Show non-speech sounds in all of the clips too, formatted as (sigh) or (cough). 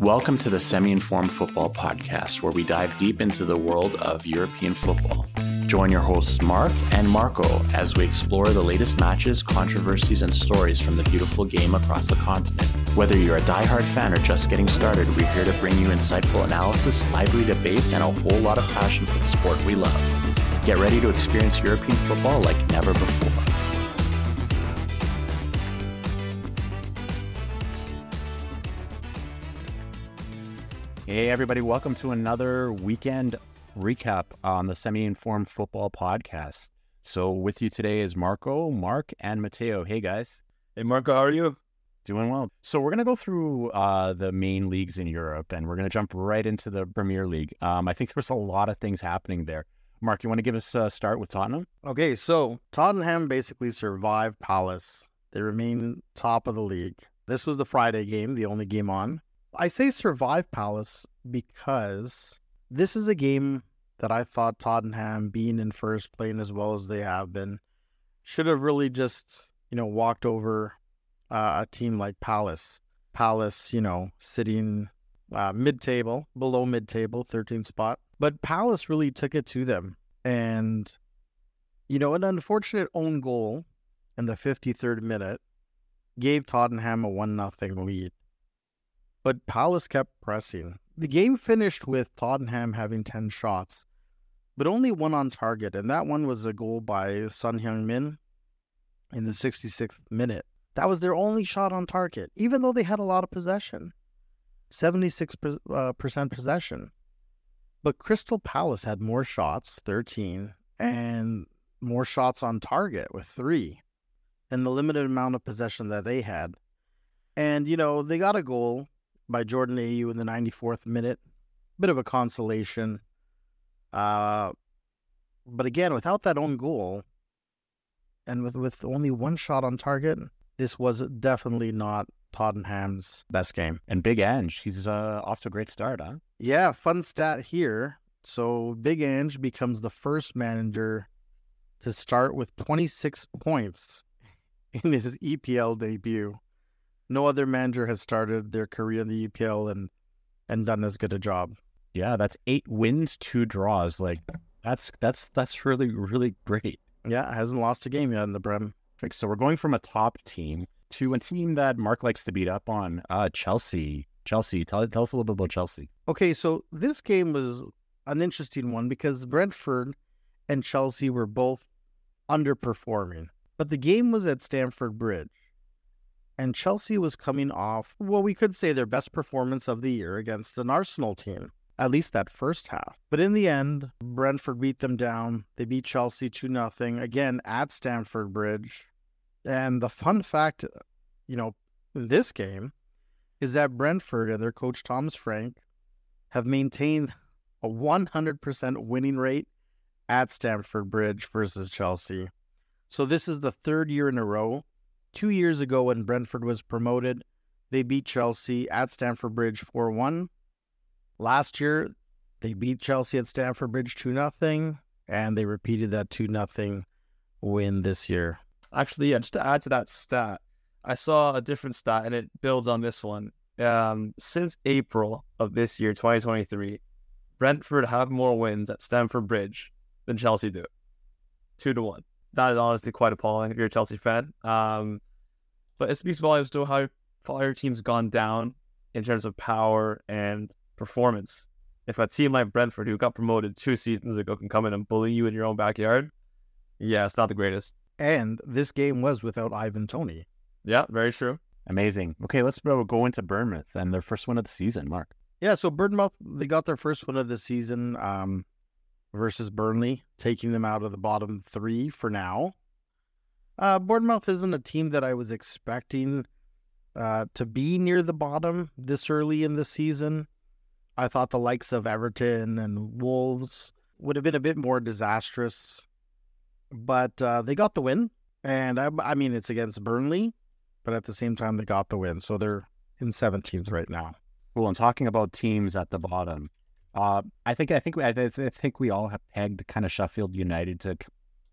Welcome to the Semi Informed Football Podcast, where we dive deep into the world of European football. Join your hosts, Mark and Marko, as we explore the latest matches, controversies, and stories from the beautiful game across the continent. Whether you're a diehard fan or just getting started, we're here to bring you insightful analysis, lively debates, and a whole lot of passion for the sport we love. Get ready to experience European football like never before. Hey, everybody, welcome to another weekend recap on the Semi Informed Football Podcast. So, with you today is Marko, Mark, and Matteo. Hey, guys. Hey, Marko, how are you? Doing well. So, we're going to go through uh, the main leagues in Europe and we're going to jump right into the Premier League. Um, I think there's a lot of things happening there. Mark, you want to give us a start with Tottenham? Okay, so Tottenham basically survived Palace. They remain top of the league. This was the Friday game, the only game on. I say survive Palace because this is a game that I thought Tottenham, being in first, playing as well as they have been, should have really just, you know, walked over uh, a team like Palace. Palace, you know, sitting uh, mid table, below mid table, 13th spot. But Palace really took it to them. And, you know, an unfortunate own goal in the 53rd minute gave Tottenham a 1 0 lead. But Palace kept pressing. The game finished with Tottenham having 10 shots, but only one on target, and that one was a goal by Son Heung-min in the 66th minute. That was their only shot on target, even though they had a lot of possession 76% uh, possession. But Crystal Palace had more shots, 13, and more shots on target with three, and the limited amount of possession that they had. And, you know, they got a goal by Jordan Ayew in the 94th minute. Bit of a consolation. Uh, but again, without that own goal and with, with only one shot on target, this was definitely not Tottenham's best game. And Big Ange, he's uh, off to a great start, huh? Yeah, fun stat here. So Big Ange becomes the first manager to start with 26 points in his EPL debut no other manager has started their career in the EPL and and done as good a job. Yeah, that's eight wins, two draws. Like that's that's that's really really great. Yeah, hasn't lost a game yet in the Prem. So we're going from a top team to a team that Mark likes to beat up on, uh, Chelsea. Chelsea, tell, tell us a little bit about Chelsea. Okay, so this game was an interesting one because Brentford and Chelsea were both underperforming, but the game was at Stamford Bridge. And Chelsea was coming off, well, we could say their best performance of the year against an Arsenal team, at least that first half. But in the end, Brentford beat them down. They beat Chelsea 2 0, again at Stamford Bridge. And the fun fact, you know, in this game is that Brentford and their coach Thomas Frank have maintained a 100% winning rate at Stamford Bridge versus Chelsea. So this is the third year in a row Two years ago, when Brentford was promoted, they beat Chelsea at Stamford Bridge 4 1. Last year, they beat Chelsea at Stamford Bridge 2 0, and they repeated that 2 0 win this year. Actually, yeah, just to add to that stat, I saw a different stat and it builds on this one. Um, since April of this year, 2023, Brentford have more wins at Stamford Bridge than Chelsea do. Two to one that is honestly quite appalling if you're a Chelsea fan. Um, but it speaks volumes to how far your team's gone down in terms of power and performance. If a team like Brentford, who got promoted two seasons ago, can come in and bully you in your own backyard, yeah, it's not the greatest. And this game was without Ivan Toney. Yeah, very true. Amazing. Okay, let's go into Bournemouth and their first win of the season, Mark. Yeah, so Bournemouth, they got their first win of the season. Um, versus Burnley, taking them out of the bottom three for now. Uh, Bournemouth isn't a team that I was expecting uh, to be near the bottom this early in the season. I thought the likes of Everton and Wolves would have been a bit more disastrous, but uh, they got the win. And I, I mean, it's against Burnley, but at the same time, they got the win. So they're in 17th right now. Well, and talking about teams at the bottom, uh, I think I think I, I think we all have pegged kind of Sheffield United to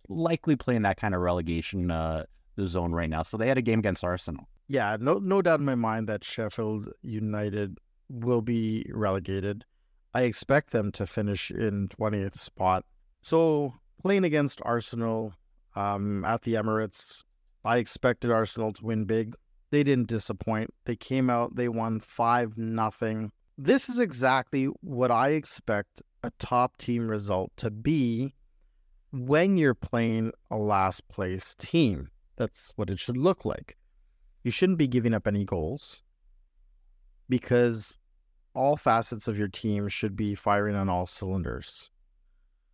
likely play in that kind of relegation uh, zone right now. So they had a game against Arsenal. Yeah, no no doubt in my mind that Sheffield United will be relegated. I expect them to finish in 20th spot. So playing against Arsenal um, at the Emirates, I expected Arsenal to win big. They didn't disappoint. They came out, they won 5 nothing. This is exactly what I expect a top team result to be when you're playing a last place team. That's what it should look like. You shouldn't be giving up any goals because all facets of your team should be firing on all cylinders.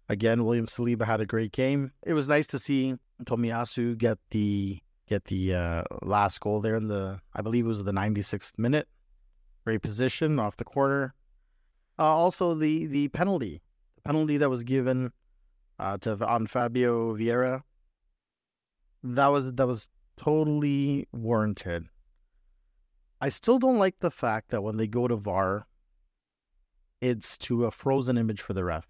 Again, William Saliba had a great game. It was nice to see Tomiyasu get the get the uh, last goal there in the I believe it was the 96th minute. Great position off the corner. Uh, also the the penalty, the penalty that was given uh, to on Fabio Vieira. That was that was totally warranted. I still don't like the fact that when they go to VAR, it's to a frozen image for the ref.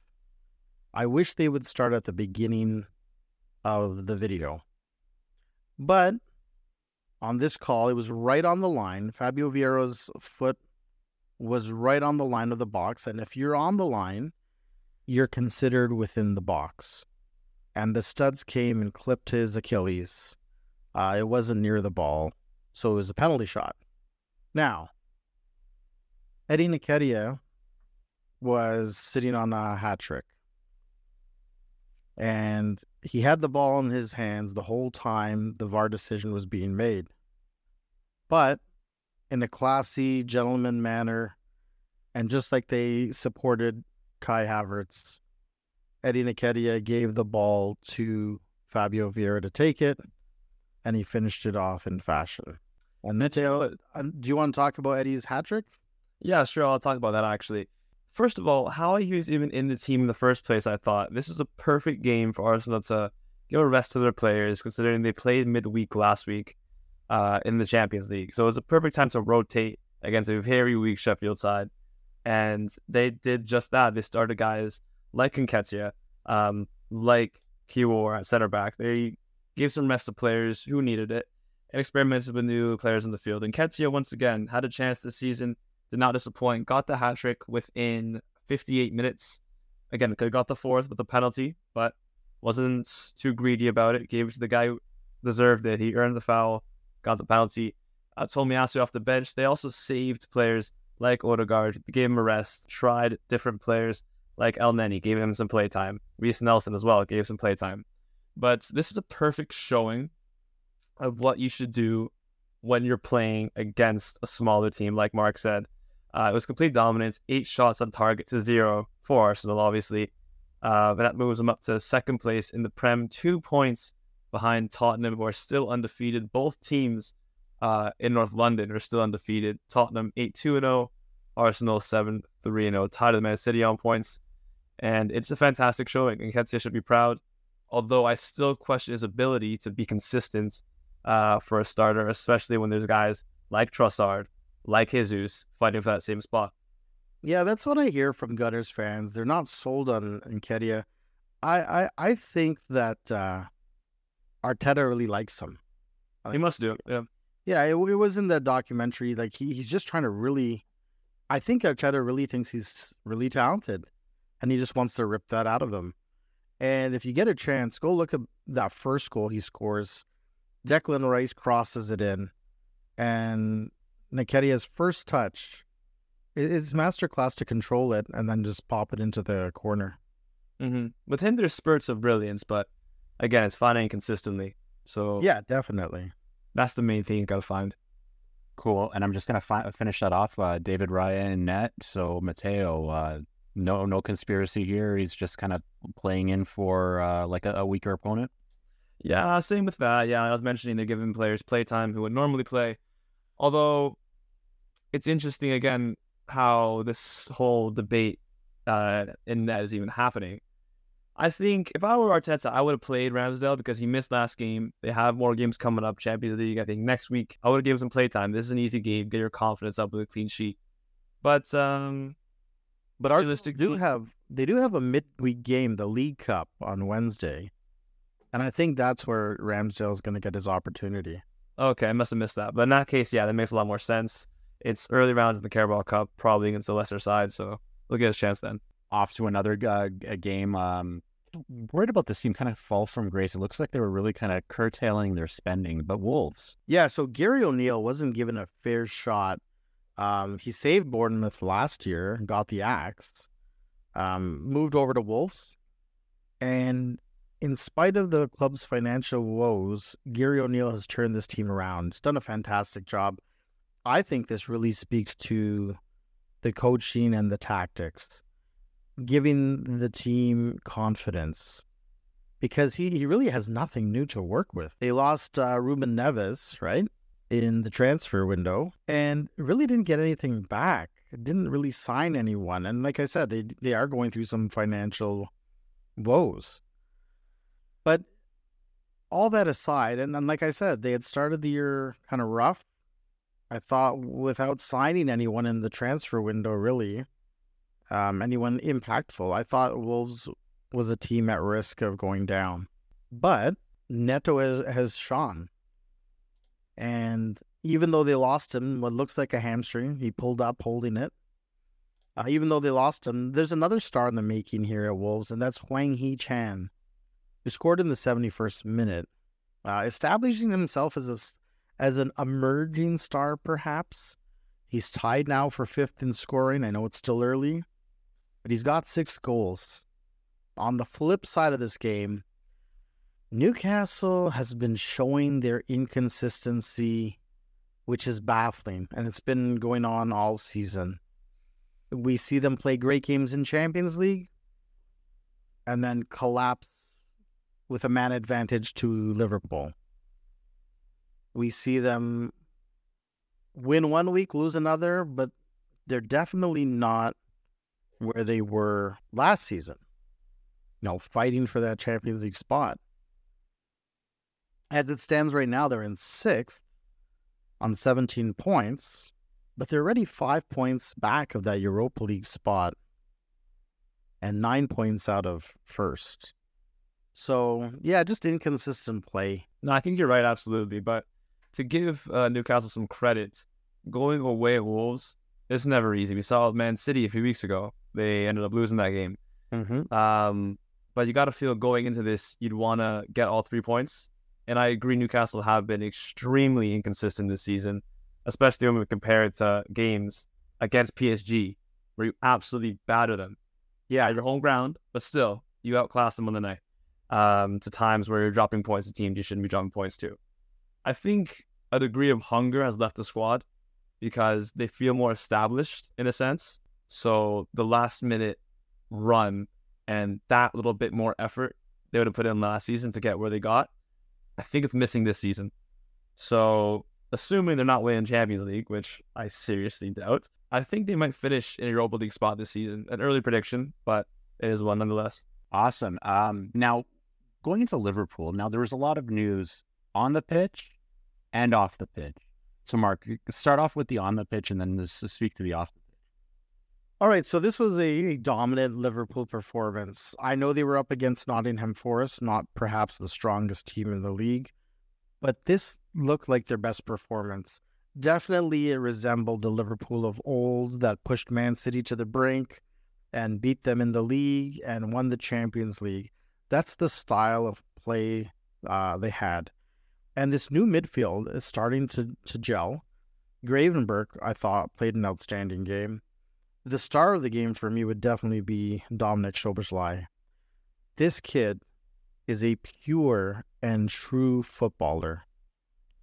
I wish they would start at the beginning of the video. But on this call, it was right on the line. Fabio Vieira's foot was right on the line of the box. And if you're on the line, you're considered within the box. And the studs came and clipped his Achilles. Uh, it wasn't near the ball, so it was a penalty shot. Now, Eddie Nketiah was sitting on a hat trick. And he had the ball in his hands the whole time the VAR decision was being made. But in a classy gentleman manner, and just like they supported Kai Havertz, Eddie Nketiah gave the ball to Fabio Vieira to take it, and he finished it off in fashion. And Matteo, uh, do you want to talk about Eddie's hat trick? Yeah, sure. I'll talk about that actually. First of all, how he was even in the team in the first place, I thought this is a perfect game for Arsenal to give a rest to their players, considering they played midweek last week uh, in the Champions League. So it was a perfect time to rotate against a very weak Sheffield side. And they did just that. They started guys like Nketiah, um, like Kiwior at center back. They gave some rest to players who needed it and experimented with new players in the field. And Nketiah, once again, had a chance this season, did not disappoint, got the hat trick within 58 minutes. Again, could have got the fourth with a penalty, but wasn't too greedy about it. Gave it to the guy who deserved it. He earned the foul, got the penalty. Uh, Tomiyasu off the bench. They also saved players like Odegaard, gave him a rest, tried different players like Elneny, gave him some playtime. Reiss Nelson as well gave some playtime. But this is a perfect showing of what you should do when you're playing against a smaller team, like Mark said. Uh, it was complete dominance, eight shots on target to zero for Arsenal, obviously. Uh, but that moves them up to second place in the Prem, two points behind Tottenham, who are still undefeated. Both teams uh, in North London are still undefeated. Tottenham 8 2 0, Arsenal 7 3 0, tied to the Man City on points. And it's a fantastic showing, and Nketiah should be proud. Although I still question his ability to be consistent uh, for a starter, especially when there's guys like Trossard, like Jesus fighting for that same spot. Yeah, that's what I hear from Gunners fans. They're not sold on Nketiah. I, I, I think that uh, Arteta really likes him. He must do. Yeah. Yeah, it, it was in the documentary. Like he, he's just trying to really. I think Arteta really thinks he's really talented, and he just wants to rip that out of him. And if you get a chance, go look at that first goal he scores. Declan Rice crosses it in, and Nketiah's first touch is masterclass to control it and then just pop it into the corner. Mm-hmm. With him, there's spurts of brilliance, but again, it's finding consistently. So yeah, definitely. That's the main thing you got to find. Cool. And I'm just gonna fi- finish that off. Uh, David Raya in net. So Matteo, uh, no, no conspiracy here. He's just kind of playing in for uh, like a, a, weaker opponent. Yeah, same with that. Yeah, I was mentioning they're giving players playtime who would normally play. Although it's interesting again how this whole debate uh, in net is even happening. I think if I were Arteta, I would have played Ramsdale because he missed last game. They have more games coming up, Champions League. I think next week I would have given him some playtime. This is an easy game. Get your confidence up with a clean sheet. But um, but Arsenal do have they do have a midweek game, the League Cup on Wednesday, and I think that's where Ramsdale is going to get his opportunity. Okay, I must have missed that. But in that case, yeah, that makes a lot more sense. It's early rounds in the Carabao Cup, probably against the lesser side, so we'll get his chance then. Off to another uh, game. Um, worried about this team kind of fall from grace. It looks like they were really kind of curtailing their spending. But Wolves, Yeah, so Gary O'Neill wasn't given a fair shot. Um, he saved Bournemouth last year, got the axe, um, moved over to Wolves, and in spite of the club's financial woes, Gary O'Neill has turned this team around. He's done a fantastic job. I think this really speaks to the coaching and the tactics, giving the team confidence because he, he really has nothing new to work with. They lost uh, Ruben Neves, right, in the transfer window and really didn't get anything back. Didn't really sign anyone. And like I said, they, they are going through some financial woes. But all that aside, and, and like I said, they had started the year kind of rough. I thought without signing anyone in the transfer window, really, um, anyone impactful, I thought Wolves was a team at risk of going down. But Neto has, has shone. And even though they lost him, what looks like a hamstring, he pulled up holding it. Uh, even though they lost him, there's another star in the making here at Wolves, and that's Hwang Hee-chan, who scored in the 71st minute, uh, establishing himself as a, as an emerging star, perhaps. He's tied now for fifth in scoring. I know it's still early, but he's got six goals. On the flip side of this game, Newcastle has been showing their inconsistency, which is baffling, and it's been going on all season. We see them play great games in Champions League and then collapse with a man advantage to Liverpool. We see them win one week, lose another, but they're definitely not where they were last season. You know, fighting for that Champions League spot. As it stands right now, they're in sixth on 17 points, but they're already five points back of that Europa League spot and nine points out of first. So, yeah, just inconsistent play. No, I think you're right, absolutely. But to give uh, Newcastle some credit, going away at Wolves, it's never easy. We saw Man City a few weeks ago. They ended up losing that game. Mm-hmm. Um, but you got to feel going into this, you'd want to get all three points. And I agree, Newcastle have been extremely inconsistent this season, especially when we compare it to games against PSG, where you absolutely batter them. Yeah, your home ground, but still, you outclass them on the night. Um, to times where you're dropping points to teams you shouldn't be dropping points to. I think a degree of hunger has left the squad because they feel more established in a sense. So the last minute run and that little bit more effort they would have put in last season to get where they got, I think it's missing this season. So assuming they're not winning Champions League, which I seriously doubt, I think they might finish in a Europa League spot this season. An early prediction, but it is one nonetheless. awesome. Um, now going into Liverpool, now there was a lot of news on the pitch and off the pitch. So, Mark, start off with the on the pitch, and then speak to the off. All right, so this was a, a dominant Liverpool performance. I know they were up against Nottingham Forest, not perhaps the strongest team in the league, but this looked like their best performance. Definitely, it resembled the Liverpool of old that pushed Man City to the brink and beat them in the league and won the Champions League. That's the style of play uh, they had. And this new midfield is starting to, to gel. Gravenberg, I thought, played an outstanding game the star of the game for me would definitely be Dominik Szoboszlai. This kid is a pure and true footballer.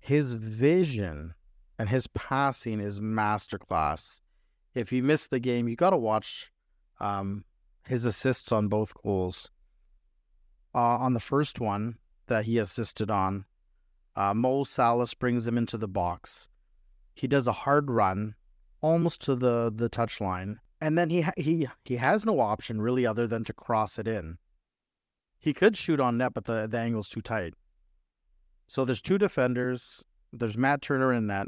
His vision and his passing is masterclass. If you missed the game, you got to watch um, his assists on both goals. Uh, on the first one that he assisted on, uh, Mo Salas brings him into the box. He does a hard run almost to the the touch line, and then he he he has no option really other than to cross it in. He could shoot on net, but the the angle's too tight. So there's two defenders. There's Matt Turner in net,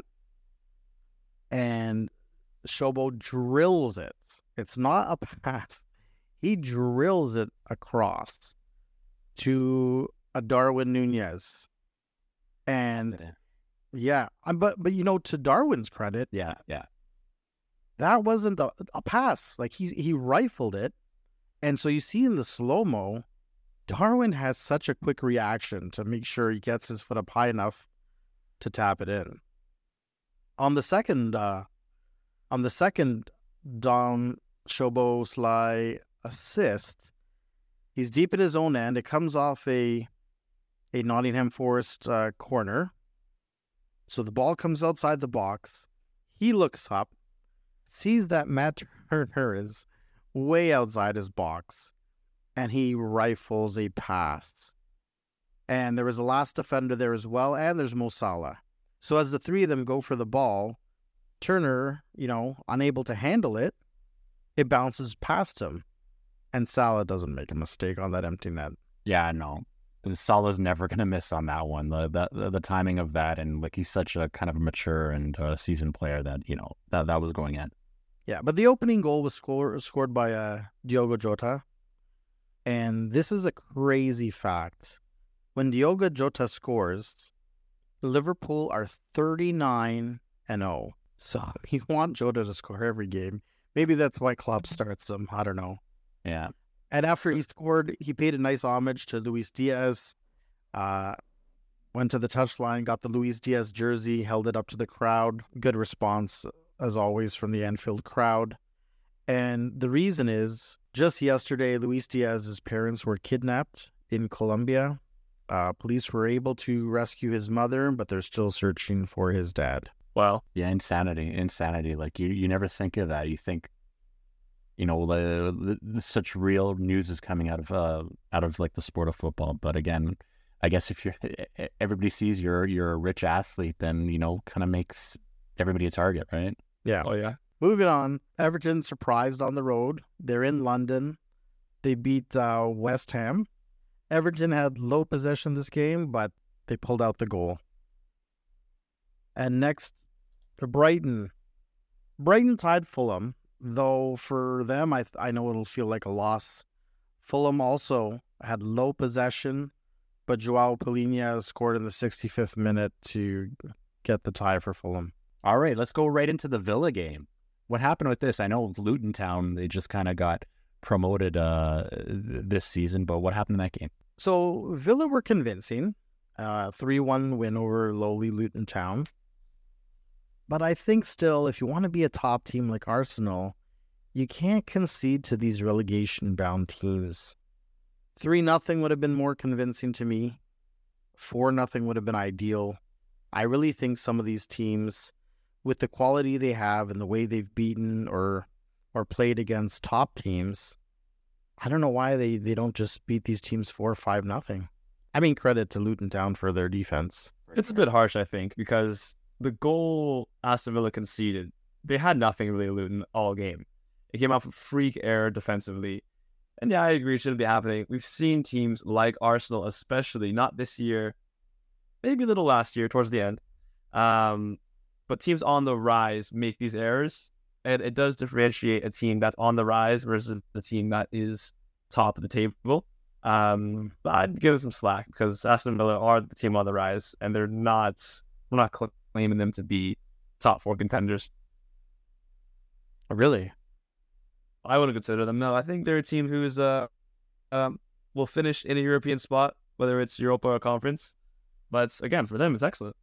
and Shobo drills it. It's not a pass. He drills it across to a Darwin Nunez, and yeah, um, but but you know, to Darwin's credit, Yeah, yeah. That wasn't a, a pass. Like he he rifled it, and so you see in the slow mo, Darwin has such a quick reaction to make sure he gets his foot up high enough to tap it in. On the second, uh, on the second Dom Szoboszlai assist, he's deep in his own end. It comes off a a Nottingham Forest uh, corner. So the ball comes outside the box. He looks up, sees that Matt Turner is way outside his box, and he rifles a pass. And there was a last defender there as well, and there's Mo Salah. So as the three of them go for the ball, Turner, you know, unable to handle it, it bounces past him. And Salah doesn't make a mistake on that empty net. Yeah, no. Salah's never going to miss on that one. The, the the timing of that, and like he's such a kind of mature and uh, seasoned player that you know that that was going in. Yeah, but the opening goal was score, scored by uh, Diogo Jota, and this is a crazy fact. When Diogo Jota scores, Liverpool are thirty nine and zero. So you want Jota to score every game. Maybe that's why Klopp starts them. I don't know. Yeah. And after he scored, he paid a nice homage to Luis Diaz. Uh, went to the touchline, got the Luis Diaz jersey, held it up to the crowd. Good response, as always, from the Anfield crowd. And the reason is just yesterday, Luis Diaz's parents were kidnapped in Colombia. Uh, police were able to rescue his mother, but they're still searching for his dad. Well, Yeah, insanity, insanity. Like you, you never think of that. You think you know, the, the, such real news is coming out of uh, out of like the sport of football. But again, I guess if you're (laughs) everybody sees you're you're a rich athlete, then you know, kind of makes everybody a target, right? Yeah. Oh yeah. Moving on, Everton surprised on the road. They're in London. They beat uh, West Ham. Everton had low possession this game, but they pulled out the goal. And next, to Brighton. Brighton tied Fulham though for them, I I know it'll feel like a loss. Fulham also had low possession, but Joao Palhinha scored in the 65th minute to get the tie for Fulham. All right, let's go right into the Villa game. What happened with this? I know Luton Town they just kind of got promoted uh, this season, but what happened in that game? So Villa were convincing, uh, three one win over lowly Luton Town. But I think still, if you want to be a top team like Arsenal, you can't concede to these relegation bound teams. 3 nothing would have been more convincing to me. 4 nothing would have been ideal. I really think some of these teams, with the quality they have and the way they've beaten or or played against top teams, I don't know why they, they don't just beat these teams 4 5 nothing. I mean, credit to Luton Town for their defense. It's a bit harsh, I think, because the goal Aston Villa conceded, they had nothing really Luton all game. It came off a freak error defensively. And yeah, I agree, it shouldn't be happening. We've seen teams like Arsenal, especially not this year, maybe a little last year towards the end. Um, but teams on the rise make these errors. And it does differentiate a team that's on the rise versus the team that is top of the table. Um, but I'd give them some slack because Aston Villa are the team on the rise, and they're not. We're not claiming them to be top four contenders. Really? I wouldn't consider them. No, I think they're a team who is uh um will finish in a European spot, whether it's Europa or conference. But again, for them, it's excellent.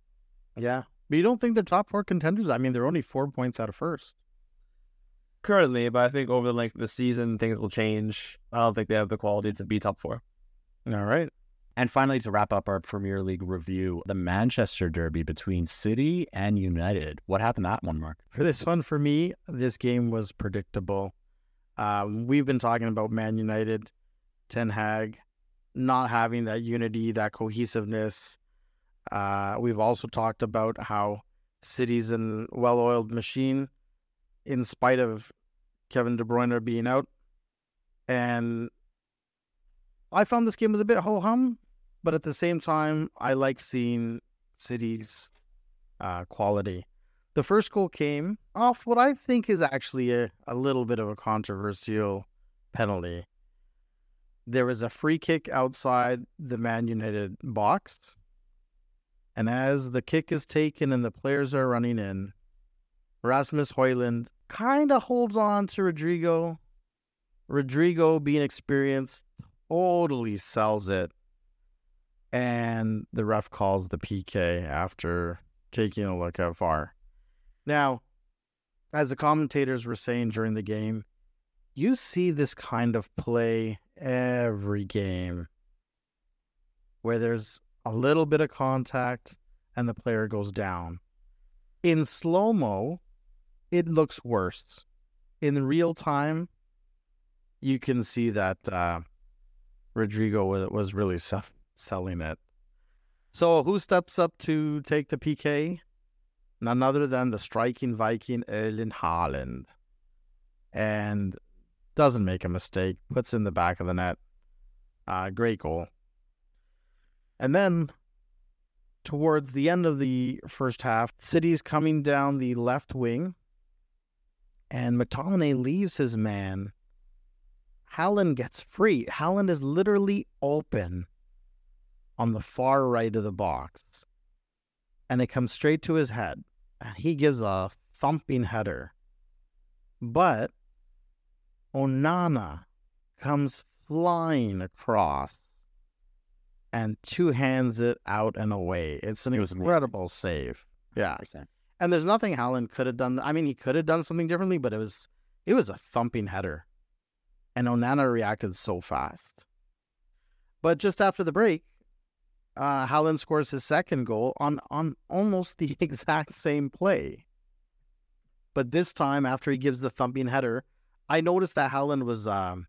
Yeah, but you don't think they're top four contenders? I mean, they're only four points out of first currently, but I think over the length of the season, things will change. I don't think they have the quality to be top four. All right. And finally, to wrap up our Premier League review, the Manchester Derby between City and United. What happened that one, Mark? For this one, for me, this game was predictable. Um, we've been talking about Man United, Ten Hag, not having that unity, that cohesiveness. Uh, we've also talked about how City's a well-oiled machine, in spite of Kevin De Bruyne being out. And I found this game was a bit ho hum. But at the same time, I like seeing City's uh, quality. The first goal came off what I think is actually a, a little bit of a controversial penalty. There was a free kick outside the Man United box. And as the kick is taken and the players are running in, Rasmus Højlund kind of holds on to Rodrigo. Rodrigo, being experienced, totally sells it. And the ref calls the PK after taking a look at VAR. Now, as the commentators were saying during the game, you see this kind of play every game where there's a little bit of contact and the player goes down. In slow mo, it looks worse. In real time, you can see that uh, Rodrigo was really (laughs) selling it. So, who steps up to take the PK? None other than the striking Viking Erling Haaland. And doesn't make a mistake, puts in the back of the net. Uh, great goal. And then towards the end of the first half, City's coming down the left wing, and McTominay leaves his man. Haaland gets free. Haaland is literally open on the far right of the box, and it comes straight to his head, and he gives a thumping header. But Onana comes flying across and two hands it out and away. It's an it incredible amazing. save. Yeah. And there's nothing Haaland could have done. I mean, he could have done something differently, but it was it was a thumping header. And Onana reacted so fast. But just after the break, uh, Haaland scores his second goal on on almost (laughs) the exact same play. But this time, after he gives the thumping header, I noticed that Haaland was um,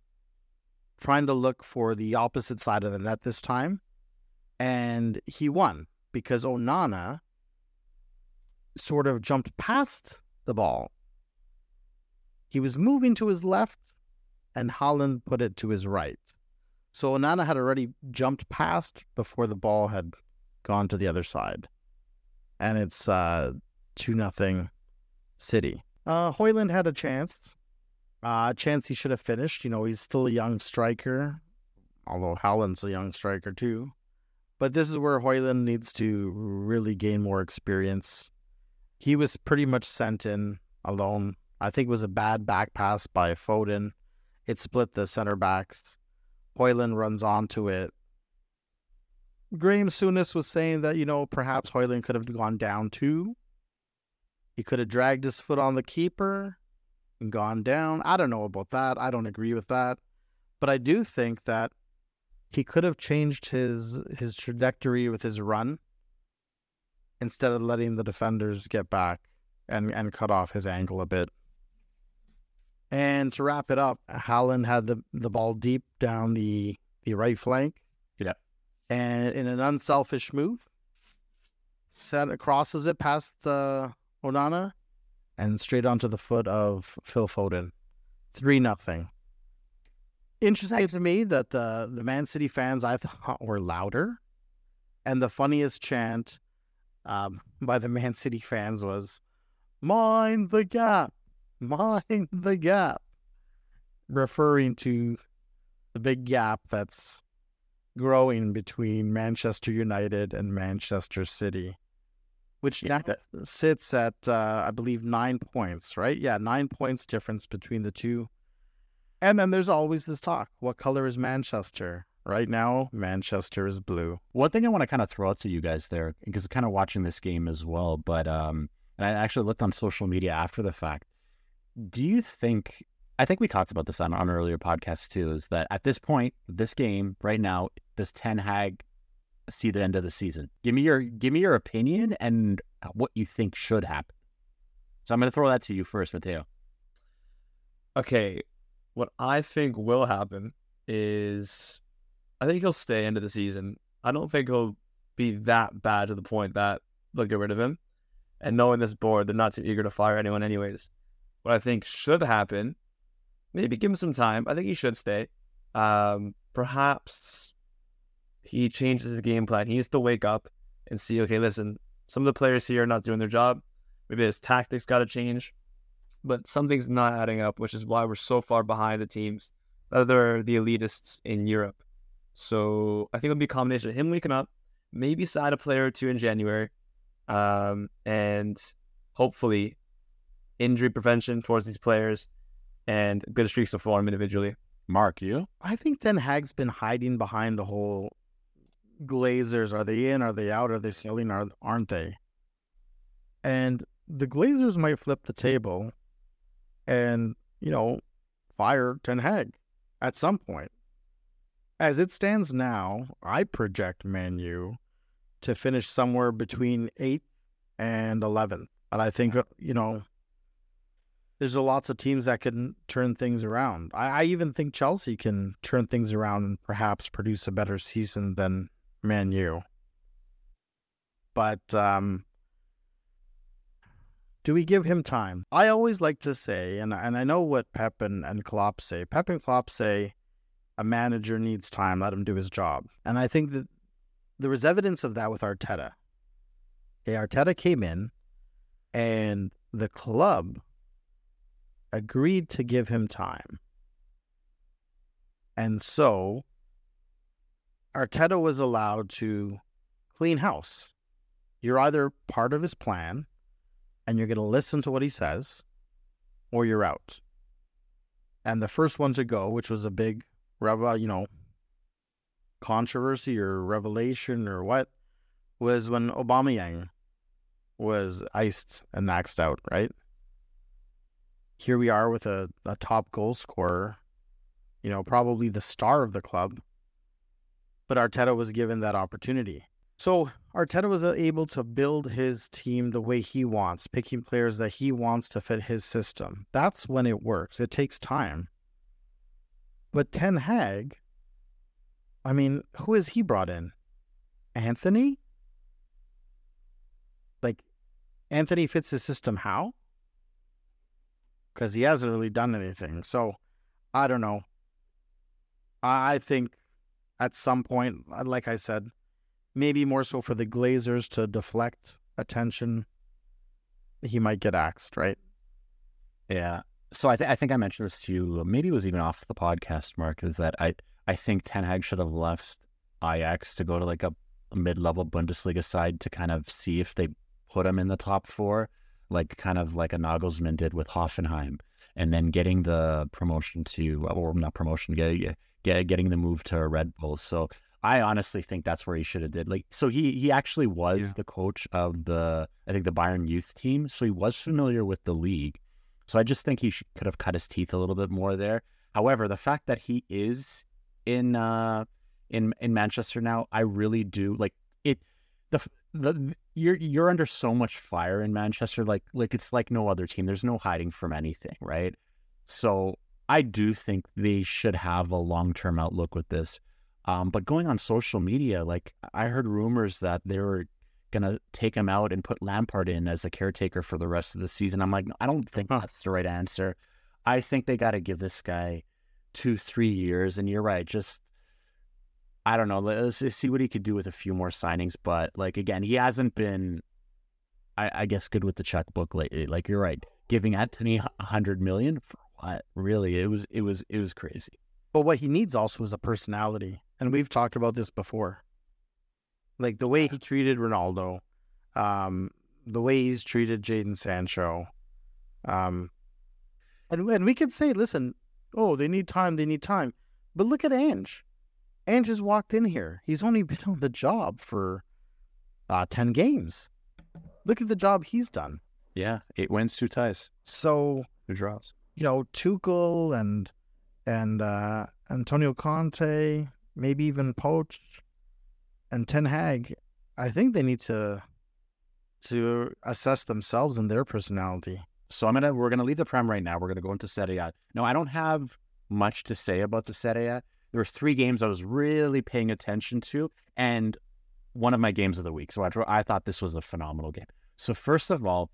trying to look for the opposite side of the net this time and he won because Onana sort of jumped past the ball. He was moving to his left, and Haaland put it to his right. So Onana had already jumped past before the ball had gone to the other side, and it's uh, two nothing City. Uh, Højlund had a chance, uh, a chance he should have finished. You know, he's still a young striker, although Haaland's a young striker too. But this is where Højlund needs to really gain more experience. He was pretty much sent in alone. I think it was a bad back pass by Foden. It split the center backs. Højlund runs onto it. Graham Souness was saying that, you know, perhaps Højlund could have gone down too. He could have dragged his foot on the keeper and gone down. I don't know about that. I don't agree with that. But I do think that he could have changed his his trajectory with his run instead of letting the defenders get back and and cut off his angle a bit. And to wrap it up, Haaland had the, the ball deep down the the right flank. Yeah. And in an unselfish move, set crosses it past uh, Onana and straight onto the foot of Phil Foden. Three nothing interesting to me that the the Man City fans I thought were louder, and the funniest chant um, by the Man City fans was "Mind the gap, mind the gap," referring to the big gap that's growing between Manchester United and Manchester City, which now sits at uh, I believe nine points. Right? Yeah, nine points difference between the two and then there's always this talk what color is Manchester? Right now, Manchester is blue. One thing I want to kind of throw out to you guys there, because kind of watching this game as well, but um, and I actually looked on social media after the fact. Do you think? I think we talked about this on on earlier podcasts too. Is that at this point, this game right now, does Ten Hag see the end of the season? Give me your give me your opinion and what you think should happen. So I'm going to throw that to you first, Matteo. Okay, what I think will happen is I think he'll stay into the season. I don't think he'll be that bad to the point that they'll get rid of him. And knowing this board, they're not too eager to fire anyone, anyways. What I think should happen, maybe give him some time. I think he should stay. Um, perhaps he changes his game plan. He needs to wake up and see, okay, listen, some of the players here are not doing their job. Maybe his tactics got to change but something's not adding up, which is why we're so far behind the teams that are the elitists in Europe. So I think it'll be a combination of him waking up, maybe sign a player or two in January, um, and hopefully injury prevention towards these players, and good streaks of form individually. Mark, you? I think Ten Hag's been hiding behind the whole Glazers. Are they in? Are they out? Are they selling? Are, aren't they? And the Glazers might flip the table and, you know, fire Ten Hag at some point. As it stands now, I project Man U to finish somewhere between 8th and 11th. And I think, uh, you know, there's a lots of teams that can turn things around. I, I even think Chelsea can turn things around and perhaps produce a better season than Man U. But um, do we give him time? I always like to say, and and I know what Pep and, and Klopp say. Pep and Klopp say a manager needs time, let him do his job. And I think that there was evidence of that with Arteta. Okay, Arteta came in and the club agreed to give him time. And so Arteta was allowed to clean house. You're either part of his plan and you're going to listen to what he says, or you're out. And the first one to go, which was a big, you know, controversy or revelation or what, was when Aubameyang was iced and maxed out, right? Here we are with a, a top goal scorer, you know, probably the star of the club, but Arteta was given that opportunity. So Arteta was uh, able to build his team the way he wants, picking players that he wants to fit his system. That's when it works. It takes time. But Ten Hag, I mean, who has he brought in? Antony? Like, Antony fits his system how? Because he hasn't really done anything. So, I don't know. I think at some point, uh, like I said, maybe more so for the Glazers to deflect attention, he might get axed, right? Yeah. So I, th- I think I mentioned this to you. Maybe it was even off the podcast, Mark. Is that I I think Ten Hag should have left Ajax to go to like a mid level Bundesliga side to kind of see if they put him in the top four, like kind of like a Nagelsmann did with Hoffenheim, and then getting the promotion to or not promotion, get, get getting the move to Red Bull. So I honestly think that's where he should have did. Like, so he he actually was yeah. the coach of the I think the Bayern youth team, so he was familiar with the league. So I just think he should, could have cut his teeth a little bit more there. However, the fact that he is in uh in in Manchester now, I really do like it. The the you're you're under so much fire in Manchester, like like it's like no other team. There's no hiding from anything, right? So I do think they should have a long term outlook with this. Um, but going on social media, like I heard rumors that they were gonna take him out and put Lampard in as a caretaker for the rest of the season. I'm like, I don't think that's the right answer. I think they got to give this guy two, three years. And you're right, just I don't know. Let's see what he could do with a few more signings. But like again, he hasn't been, I, I guess, good with the checkbook lately. Like you're right, giving Antony a hundred million for what? Really, it was it was it was crazy. But what he needs also is a personality and we've talked about this before. Like the way he treated Ronaldo, um, the way he's treated Jadon Sancho, um, and and we could say, listen, oh, they need time, they need time, but look at Ange. Ange has walked in here. He's only (laughs) been on the job for uh, ten games. Look at the job he's done. Yeah, eight wins, two ties. So two draws. You know, Tuchel and and uh, Antonio Conte, maybe even Poch and Ten Hag, I think they need to to assess themselves and their personality. So I'm gonna we're gonna leave the prem right now. We're gonna go into Serie A. No, I don't have much to say about the Serie A. There was three games I was really paying attention to, and one of my games of the week. So I, I thought this was a phenomenal game. So first of all,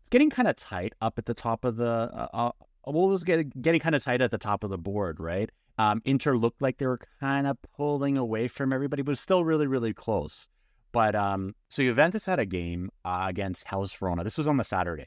it's getting kind of tight up at the top of the. Uh, uh, well, it was getting getting kind of tight at the top of the board, right? Um, Inter looked like they were kind of pulling away from everybody, but still really, really close. But um, so Juventus had a game uh, against Hellas Verona. This was on the Saturday.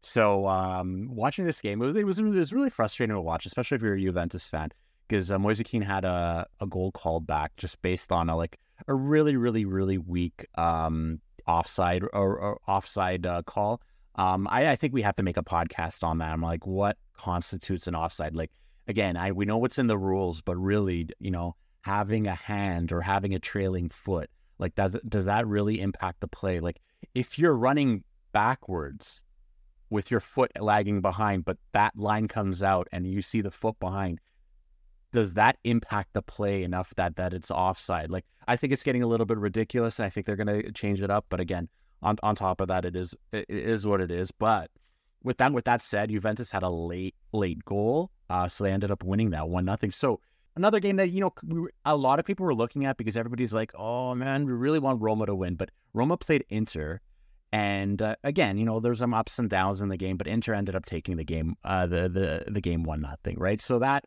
So um, watching this game, it was, it was, it was really frustrating to watch, especially if you're a Juventus fan, because uh, Moise Kean had a, a goal called back just based on a like a really, really, really weak um, offside or, or offside uh, call Um, I, I think we have to make a podcast on that. I'm like, what constitutes an offside? Like, again, I we know what's in the rules, but really, you know, having a hand or having a trailing foot, like does does that really impact the play? Like, if you're running backwards with your foot lagging behind, but that line comes out and you see the foot behind, does that impact the play enough that that it's offside? Like, I think it's getting a little bit ridiculous, and I think they're going to change it up. But again, on on top of that, it is it is what it is. But with that with that said, Juventus had a late late goal, uh, so they ended up winning that one nothing. So another game that you know we, a lot of people were looking at because everybody's like, oh man, we really want Roma to win, but Roma played Inter. And uh, again, you know, there's some ups and downs in the game, but Inter ended up taking the game, uh, the the the game one nothing, right? So that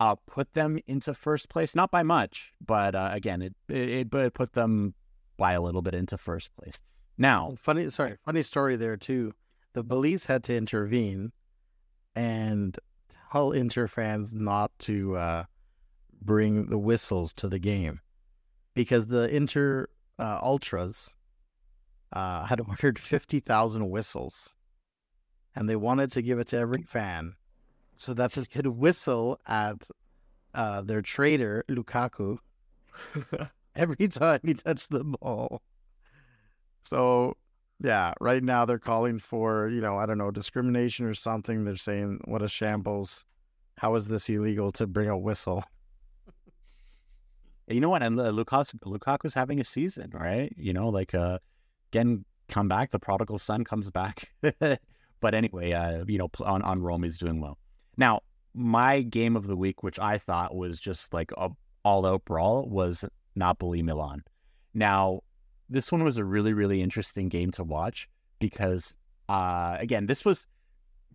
uh, put them into first place, not by much, but uh, again, it, it it put them by a little bit into first place. Now, funny, sorry, funny story there too. The police had to intervene and tell Inter fans not to uh, bring the whistles to the game because the Inter uh, ultras uh, had (laughs) ordered fifty thousand whistles, and they wanted to give it to every fan so that they could whistle at uh, their traitor Lukaku (laughs) every time he touched the ball. So yeah, right now they're calling for, you know, I don't know, discrimination or something. They're saying, what a shambles. How is this illegal to bring a whistle? You know what? And uh, Lukaku, Lukaku's having a season, right? You know, like, uh, again, come back. The prodigal son comes back. (laughs) but anyway, uh, you know, on, on Rome, he's doing well. Now, my game of the week, which I thought was just like a all out brawl, was Napoli Milan. Now, this one was a really, really interesting game to watch because, uh, again, this was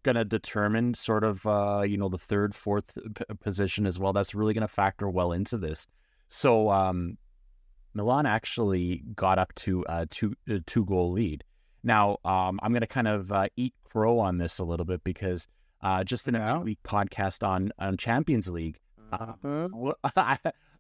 going to determine sort of, uh, you know, the third, fourth p- position as well. That's really going to factor well into this. So, um, Milan actually got up to a two, a two goal lead. Now, um, I'm going to kind of uh, eat crow on this a little bit because uh, just in a yeah. week podcast on, on Champions League, uh-huh. (laughs) I,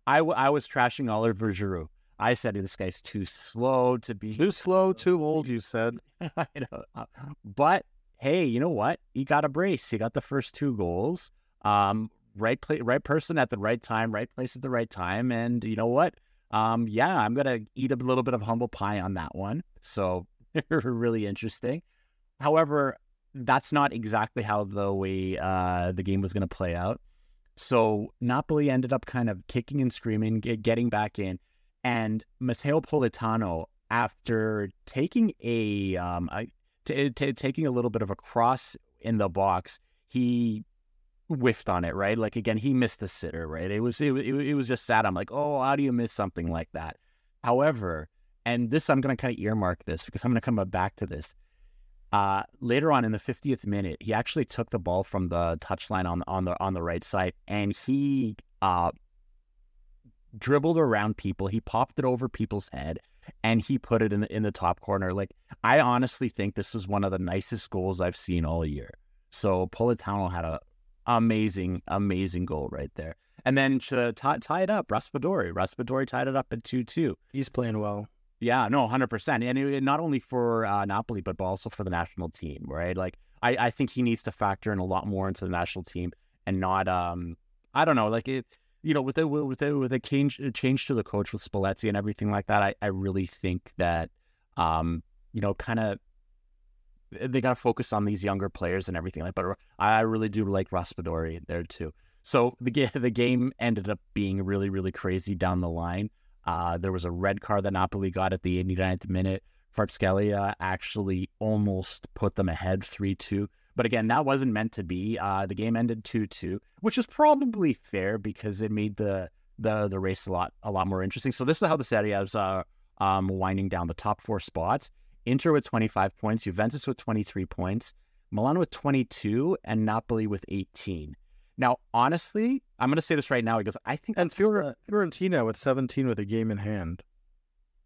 I, I was trashing Oliver Giroud. I said this guy's too slow to be too slow, (laughs) too old. You said, (laughs) I know, uh, but hey, you know what? He got a brace. He got the first two goals. Um, right play, right person at the right time, right place at the right time, and you know what? Um, yeah, I'm gonna eat a little bit of humble pie on that one. So really interesting. However, that's not exactly how the way uh, the game was going to play out. So Napoli ended up kind of kicking and screaming, get, getting back in, and Matteo Politano, after taking a, um, a t- t- taking a little bit of a cross in the box, he whiffed on it. Right, like again, he missed a sitter. Right, it was it, it, it was just sad. I'm like, oh, how do you miss something like that? However, and this I'm going to kind of earmark this because I'm going to come back to this. Uh, later on in the 50th minute, he actually took the ball from the touchline on on the on the right side, and he uh, dribbled around people. He popped it over people's head, and he put it in the in the top corner. Like I honestly think this was one of the nicest goals I've seen all year. So Politano had a amazing, amazing goal right there. And then to t- tie it up, Raspadori. Raspadori tied it up at 2 2. He's playing well. Yeah, no, hundred percent, and it, not only for uh, Napoli, but also for the national team, right? Like, I, I think he needs to factor in a lot more into the national team, and not, um, I don't know, like it, you know, with the with the with a change change to the coach with Spalletti and everything like that. I, I really think that, um, you know, kind of they got to focus on these younger players and everything like. But I really do like Raspadori there too. So the (laughs) the game ended up being really really crazy down the line. Uh, there was a red card that Napoli got at the 89th minute. Kvaratskhelia actually almost put them ahead 3 2. But again, that wasn't meant to be. Uh, the game ended 2 2, which is probably fair because it made the, the the race a lot a lot more interesting. So this is how the Serie A is um, winding down the top four spots. Inter with 25 points, Juventus with 23 points, Milan with 22, and Napoli with 18. Now, honestly, I'm going to say this right now because I think and Fiorentina with 17 with a game in hand.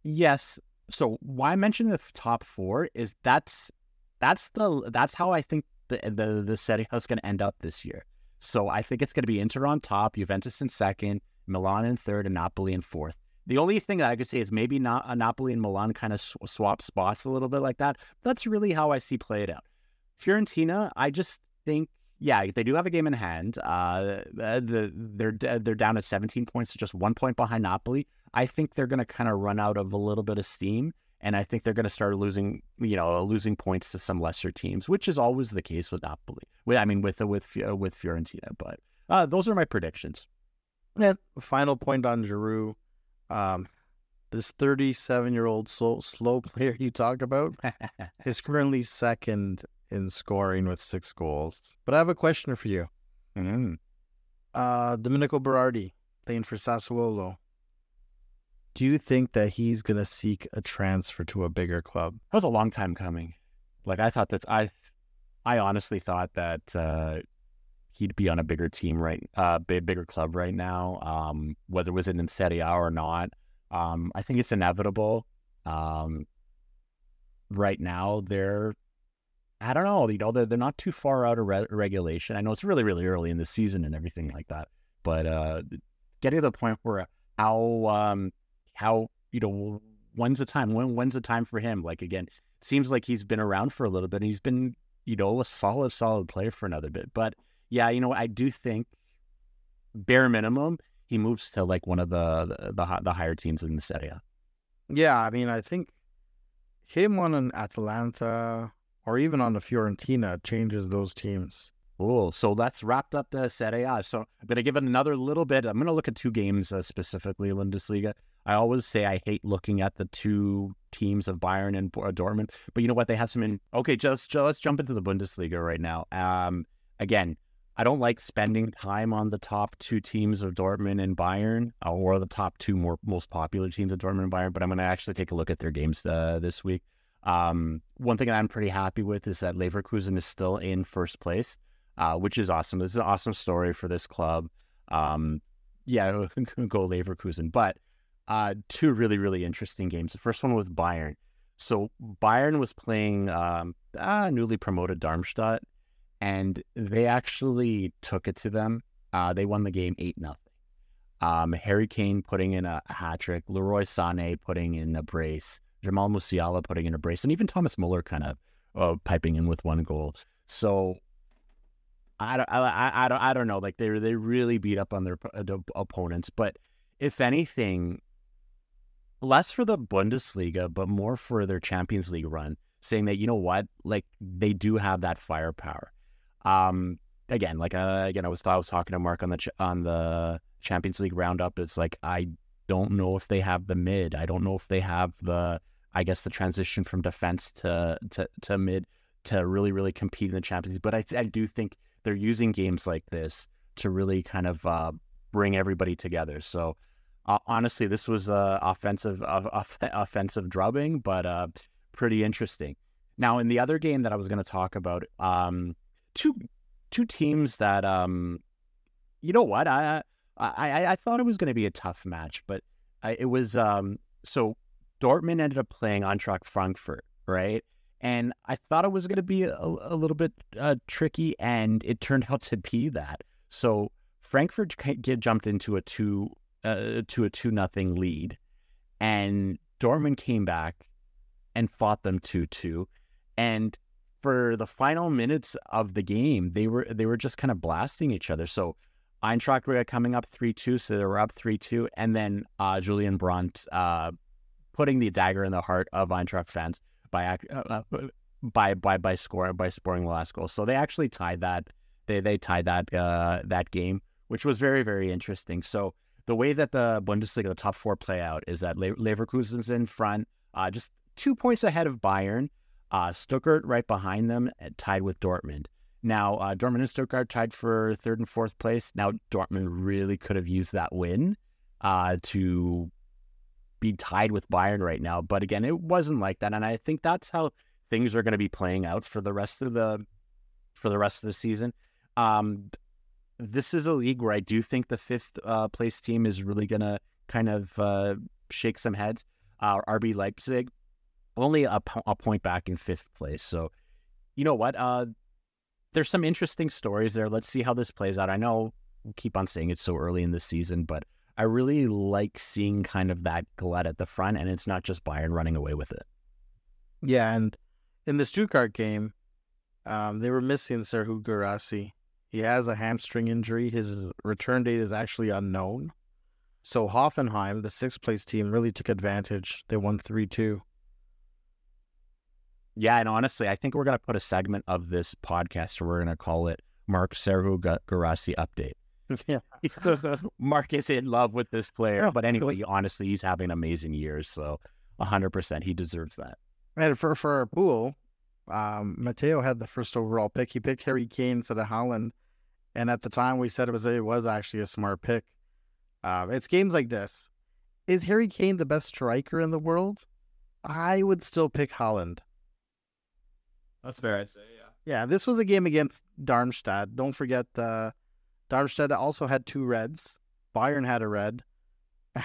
Yes. So why I mentioned the top four is that's that's the that's how I think the the the Serie is going to end up this year. So I think it's going to be Inter on top, Juventus in second, Milan in third, and Napoli in fourth. The only thing that I could say is maybe not uh, Napoli and Milan kind of sw- swap spots a little bit like that. That's really how I see play it out. Fiorentina, I just think, yeah, they do have a game in hand. Uh, the, they're they're down at 17 points, just one point behind Napoli. I think they're going to kind of run out of a little bit of steam, and I think they're going to start losing, you know, losing points to some lesser teams, which is always the case with Napoli. I mean, with with with Fiorentina. But uh, those are my predictions. And final point on Giroud. Um, this 37 year old slow, slow player you talk about (laughs) is currently second in scoring with six goals. But I have a question for you. Mm-hmm. Uh, Domenico Berardi playing for Sassuolo. Do you think that he's going to seek a transfer to a bigger club? That was a long time coming. Like I thought that I, I honestly thought that uh, he'd be on a bigger team right, uh, big, bigger club right now. Um, whether it was in Serie A or not, um, I think it's inevitable. Um, right now, they're, I don't know, you know, they're, they're not too far out of re- regulation. I know it's really, really early in the season and everything like that, but uh, getting to the point where how, um, how you know, when's the time? When when's the time for him? Like again, seems like he's been around for a little bit. he's been, you know, a solid, solid player for another bit, but yeah, you know, I do think bare minimum he moves to like one of the the the, the higher teams in the Serie Yeah, I mean, I think him on an Atalanta or even on the Fiorentina changes those teams. Oh, so that's wrapped up the Serie A. So I'm going to give it another little bit. I'm going to look at two games uh, specifically, Bundesliga. I always say I hate looking at the two teams of Bayern and Dortmund, but you know what? They have some in. Okay, just, just let's jump into the Bundesliga right now. Um, again, I don't like spending time on the top two teams of Dortmund and Bayern, uh, or the top two more most popular teams of Dortmund and Bayern. But I'm going to actually take a look at their games uh, this week. Um, one thing I'm pretty happy with is that Leverkusen is still in first place, uh, which is awesome. Is an awesome story for this club. Um, yeah, (laughs) go Leverkusen. But uh, two really really interesting games. The first one with Bayern. So Bayern was playing um, newly promoted Darmstadt and they actually took it to them. Uh, they won the game eight nothing. Um, Harry Kane putting in a, a hat trick, Leroy Sané putting in a brace, Jamal Musiala putting in a brace, and even Thomas Muller kind of uh, piping in with one goal. So I don't, I, I, don't, I don't know. Like they they really beat up on their uh, opponents, but if anything, less for the Bundesliga, but more for their Champions League run, saying that you know what, like they do have that firepower. Um, again, like uh, again, I was I was talking to Mark on the ch- on the Champions League roundup. It's like I don't know if they have the mid. I don't know if they have the I guess the transition from defense to to to mid to really really compete in the Champions League. But I I do think they're using games like this to really kind of uh, bring everybody together. So. Uh, honestly, this was a offensive uh, (laughs) offensive drubbing, but uh, pretty interesting. Now, in the other game that I was going to talk about, um, two two teams that um you know what I I I thought it was going to be a tough match, but I, it was um so Dortmund ended up playing Eintracht Frankfurt, right? And I thought it was going to be a, a, little bit uh, tricky, and it turned out to be that. So Frankfurt get jumped into a two uh, to a two nothing lead, and Dortmund came back and fought them two two, and for the final minutes of the game, they were they were just kind of blasting each other. So Eintracht were coming up three two, so they were up three two, and then uh, Julian Brandt uh, putting the dagger in the heart of Eintracht fans by uh, uh, by by by scoring by scoring the last goal. So they actually tied that. They they tied that uh, that game, which was very very interesting. So the way that the Bundesliga, the top four play out, is that Leverkusen's in front, uh, just two points ahead of Bayern. Uh, Stuttgart right behind them, tied with Dortmund. Now, uh, Dortmund and Stuttgart tied for third and fourth place. Now, Dortmund really could have used that win uh, to be tied with Bayern right now. But again, it wasn't like that, and I think that's how things are going to be playing out for the rest of the for the rest of the season. Um, this is a league where I do think the fifth uh, place team is really going to kind of uh, shake some heads. Uh, RB Leipzig only a, a point back in fifth place. So, you know what? There's some interesting stories there. Let's see how this plays out. I know we keep on saying it's so early in the season, but I really like seeing kind of that glut at the front, and it's not just Bayern running away with it. Yeah, and in the Stuttgart game, um, they were missing Serhou Guirassy. He has a hamstring injury. His return date is actually unknown. So Hoffenheim, the sixth place team, really took advantage. They won 3 2. Yeah, and honestly, I think we're going to put a segment of this podcast where we're going to call it Mark Serhou Guirassy Update. (laughs) yeah. (laughs) Mark is in love with this player. But anyway, honestly, he's having an amazing year. So 100% he deserves that. And for, for our pool, um, Matteo had the first overall pick. He picked Harry Kane instead of Haaland, And at the time, we said it was it was actually a smart pick. Um, it's games like this. Is Harry Kane the best striker in the world? I would still pick Haaland. That's fair, I'd say, yeah. Yeah, this was a game against Darmstadt. Don't forget, uh, Darmstadt also had two reds. Bayern had a red,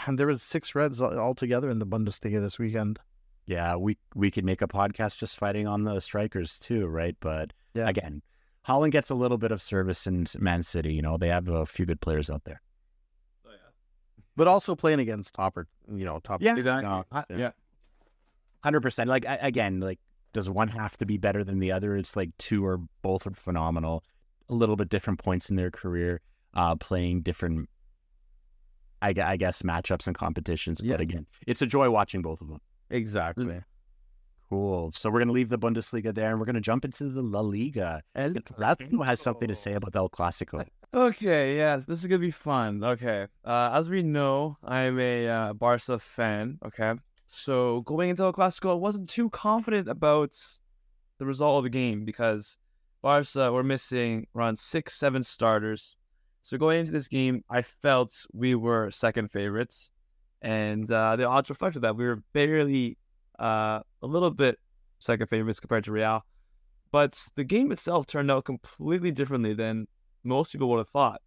and there was six reds altogether in the Bundesliga this weekend. Yeah, we we could make a podcast just fighting on the strikers too, right? But yeah. again, Haaland gets a little bit of service in Man City. You know, they have a few good players out there. Oh yeah, but also playing against topper, you know, top. Yeah, exactly. No, yeah, hundred percent. Like again, like does one have to be better than the other? It's like two or both are phenomenal. A little bit different points in their career, uh, playing different, I, I guess, matchups and competitions. Yeah. But again, it's a joy watching both of them. Exactly. Cool. So we're going to leave the Bundesliga there and we're going to jump into the La Liga. And Clásico has something to say about El Clásico. (laughs) Okay, yeah, this is going to be fun. Okay. Uh, as we know, I'm a uh, Barca fan. Okay. So going into El Clásico, I wasn't too confident about the result of the game because Barca were missing around six, seven starters. So going into this game, I felt we were second favorites and uh, the odds reflected that we were barely uh, a little bit second favorites compared to Real. But the game itself turned out completely differently than most people would have thought.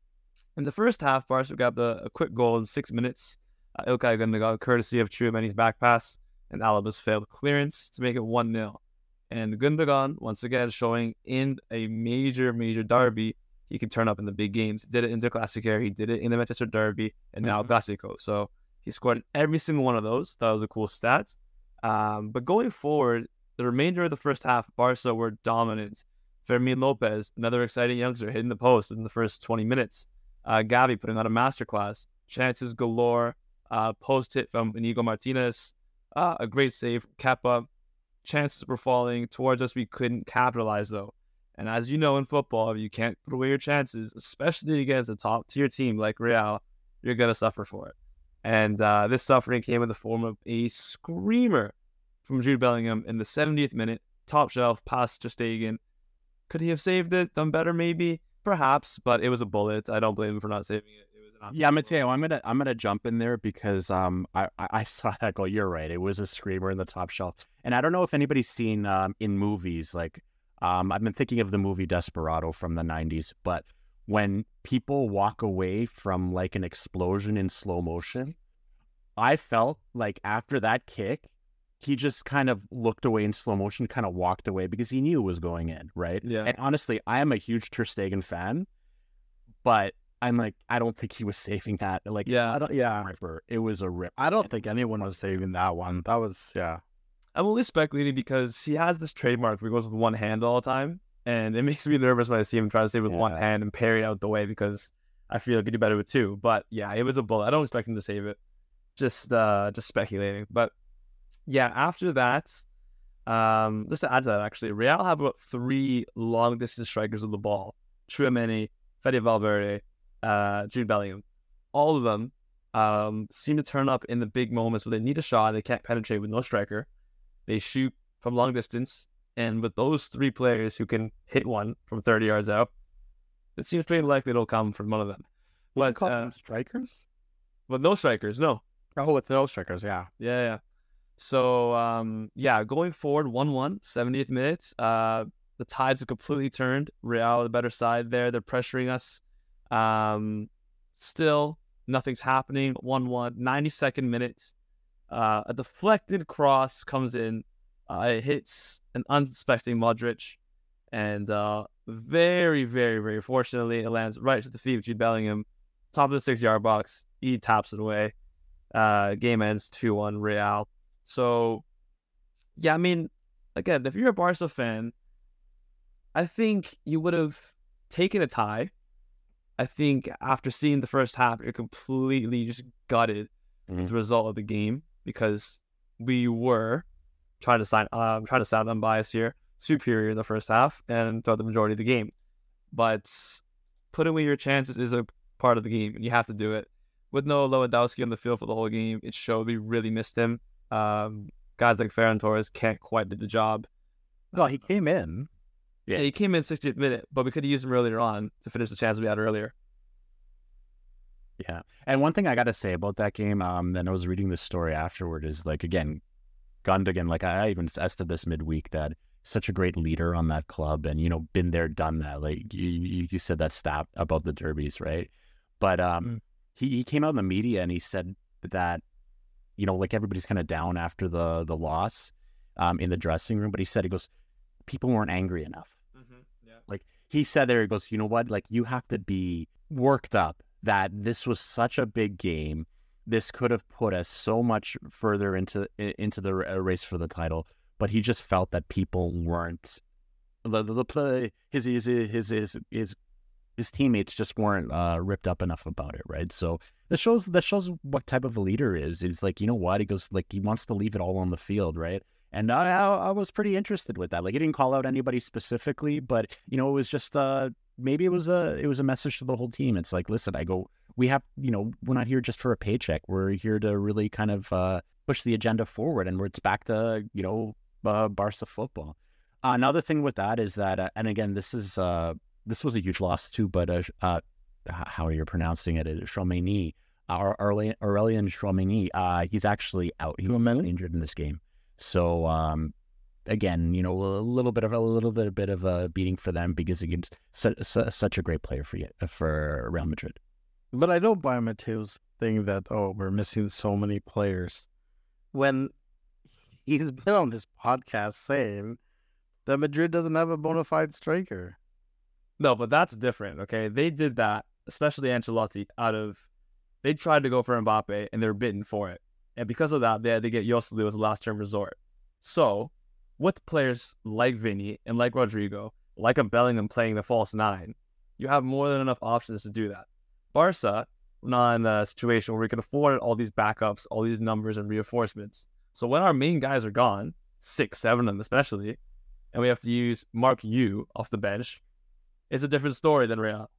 In the first half, Barca got a quick goal in six minutes. Uh, Ilkay Gundogan, courtesy of Tchouameni's back pass, and Alaba's failed clearance to make it 1 0. And Gundogan, once again, showing in a major, major derby, he can turn up in the big games. Did it in the Classic he did it in the Manchester Derby, and now mm-hmm. Classico. So he scored every single one of those. That was a cool stat. Um, but going forward, the remainder of the first half, Barca were dominant. Fermin Lopez, another exciting youngster, hitting the post in the first 20 minutes. Uh, Gavi putting on a masterclass. Chances galore. Uh, post hit from Inigo Martinez. Uh, a great save Kepa. Chances were falling towards us. We couldn't capitalize though. And as you know in football, if you can't put away your chances, especially against a top tier team like Real, you're gonna suffer for it. And uh, this suffering came in the form of a screamer from Jude Bellingham in the 70th minute, top shelf pass Ter Stegen. Could he have saved it? Done better, maybe, perhaps, but it was a bullet. I don't blame him for not saving it. It was an yeah, Matteo, I'm gonna I'm gonna jump in there because um I, I (laughs) saw that goal. You're right. It was a screamer in the top shelf, and I don't know if anybody's seen um in movies like um I've been thinking of the movie Desperado from the 90s, but when people walk away from like an explosion in slow motion, I felt like after that kick, he just kind of looked away in slow motion, kind of walked away because he knew it was going in, right? Yeah. And honestly, I am a huge Ter Stegen fan, but I'm like, I don't think he was saving that. Like, yeah, I don't, yeah, ripper. It was a rip. I don't think anyone was saving that one. That was, yeah. I'm only speculating because he has this trademark where he goes with one hand all the time and it (laughs) makes me nervous when I see him try to save with yeah. one hand and parry it out the way because I feel like he do better with two. But yeah, it was a bullet. I don't expect him to save it. Just uh just speculating. But yeah, after that, um, just to add to that, actually, Real have about three long distance strikers of the ball: Tchouameni, Fede Valverde, uh, Jude Bellingham. All of them um, seem to turn up in the big moments where they need a shot, they can't penetrate with no striker. They shoot from long distance, and with those three players who can hit one from 30 yards out, it seems pretty likely it'll come from one of them. What call uh, them strikers? With no strikers, no. Oh, with no strikers, yeah. Yeah, yeah. So, um, yeah, going forward, 1 1, 70th minute. Uh, the tides have completely turned. Real, the better side there. They're pressuring us. Um, still, nothing's happening. 1 1, 92nd minute. Uh, a deflected cross comes in uh, it hits an unsuspecting Modric, and uh, very, very, very fortunately, it lands right to the feet of Jude Bellingham, top of the six yard box. He taps it away. Uh, game ends 2 1 Real. So, yeah, I mean, again, if you're a Barca fan, I think you would have taken a tie. I think after seeing the first half, you're completely just gutted Mhm. with the result of the game because we were trying to sign, um, trying to sound unbiased here, superior in the first half and throughout the majority of the game. But putting away your chances is a part of the game, and you have to do it. With no Lewandowski on the field for the whole game, it showed we really missed him. Um, guys like Ferran Torres can't quite do the job. No, he came in. Yeah, he came in 60th minute, but we could have used him earlier on to finish the chance we had earlier. Yeah. And one thing I got to say about that game, um, then I was reading the story afterward, is like, again, Gundogan, like I even said this midweek that such a great leader on that club and, you know, been there, done that. Like you, you, you said that stat about the derbies, right? But um, Mm. he, he came out in the media and he said that, you know, like everybody's kind of down after the, the loss um, in the dressing room. But he said, he goes, people weren't angry enough Yeah. he said there, he goes, you know what? Like, you have to be worked up that this was such a big game. This could have put us so much further into into the race for the title, but he just felt that people weren't the the, the play. His his his his his his teammates just weren't uh, ripped up enough about it, right? So that shows that shows what type of a leader is. He's like, you know what? He goes like he wants to leave it all on the field, right? And I, I was pretty interested with that. Like, he didn't call out anybody specifically, but you know, it was just uh maybe it was a it was a message to the whole team. It's like, listen, I go, we have, you know, we're not here just for a paycheck. We're here to really kind of uh, push the agenda forward, and it's back to you know uh, Barca football. Uh, another thing with that is that, uh, and again, this is uh this was a huge loss too, but uh, uh how are you pronouncing it? Uh, Aurelien Aurelien Tchouameni, uh, he's actually out. He was injured in this game. So um, again, you know, a little bit of a little bit a bit of a beating for them because he's su- su- such a great player for you for Real Madrid. But I don't buy Matteo's thing that, oh, we're missing so many players. When he's been on this podcast saying that Madrid doesn't have a bona fide striker. No, but that's different. Okay, they did that, especially Ancelotti. Out of they tried to go for Mbappe and they were bitten for it, and because of that, they had to get Joselu as a last term resort. So, with players like Vinny and like Rodrygo, like a Bellingham playing the false nine, you have more than enough options to do that. Barca, not in a situation where we can afford all these backups, all these numbers and reinforcements. So when our main guys are gone, six, seven of them especially, and we have to use Marc Guiu off the bench, it's a different story than Real.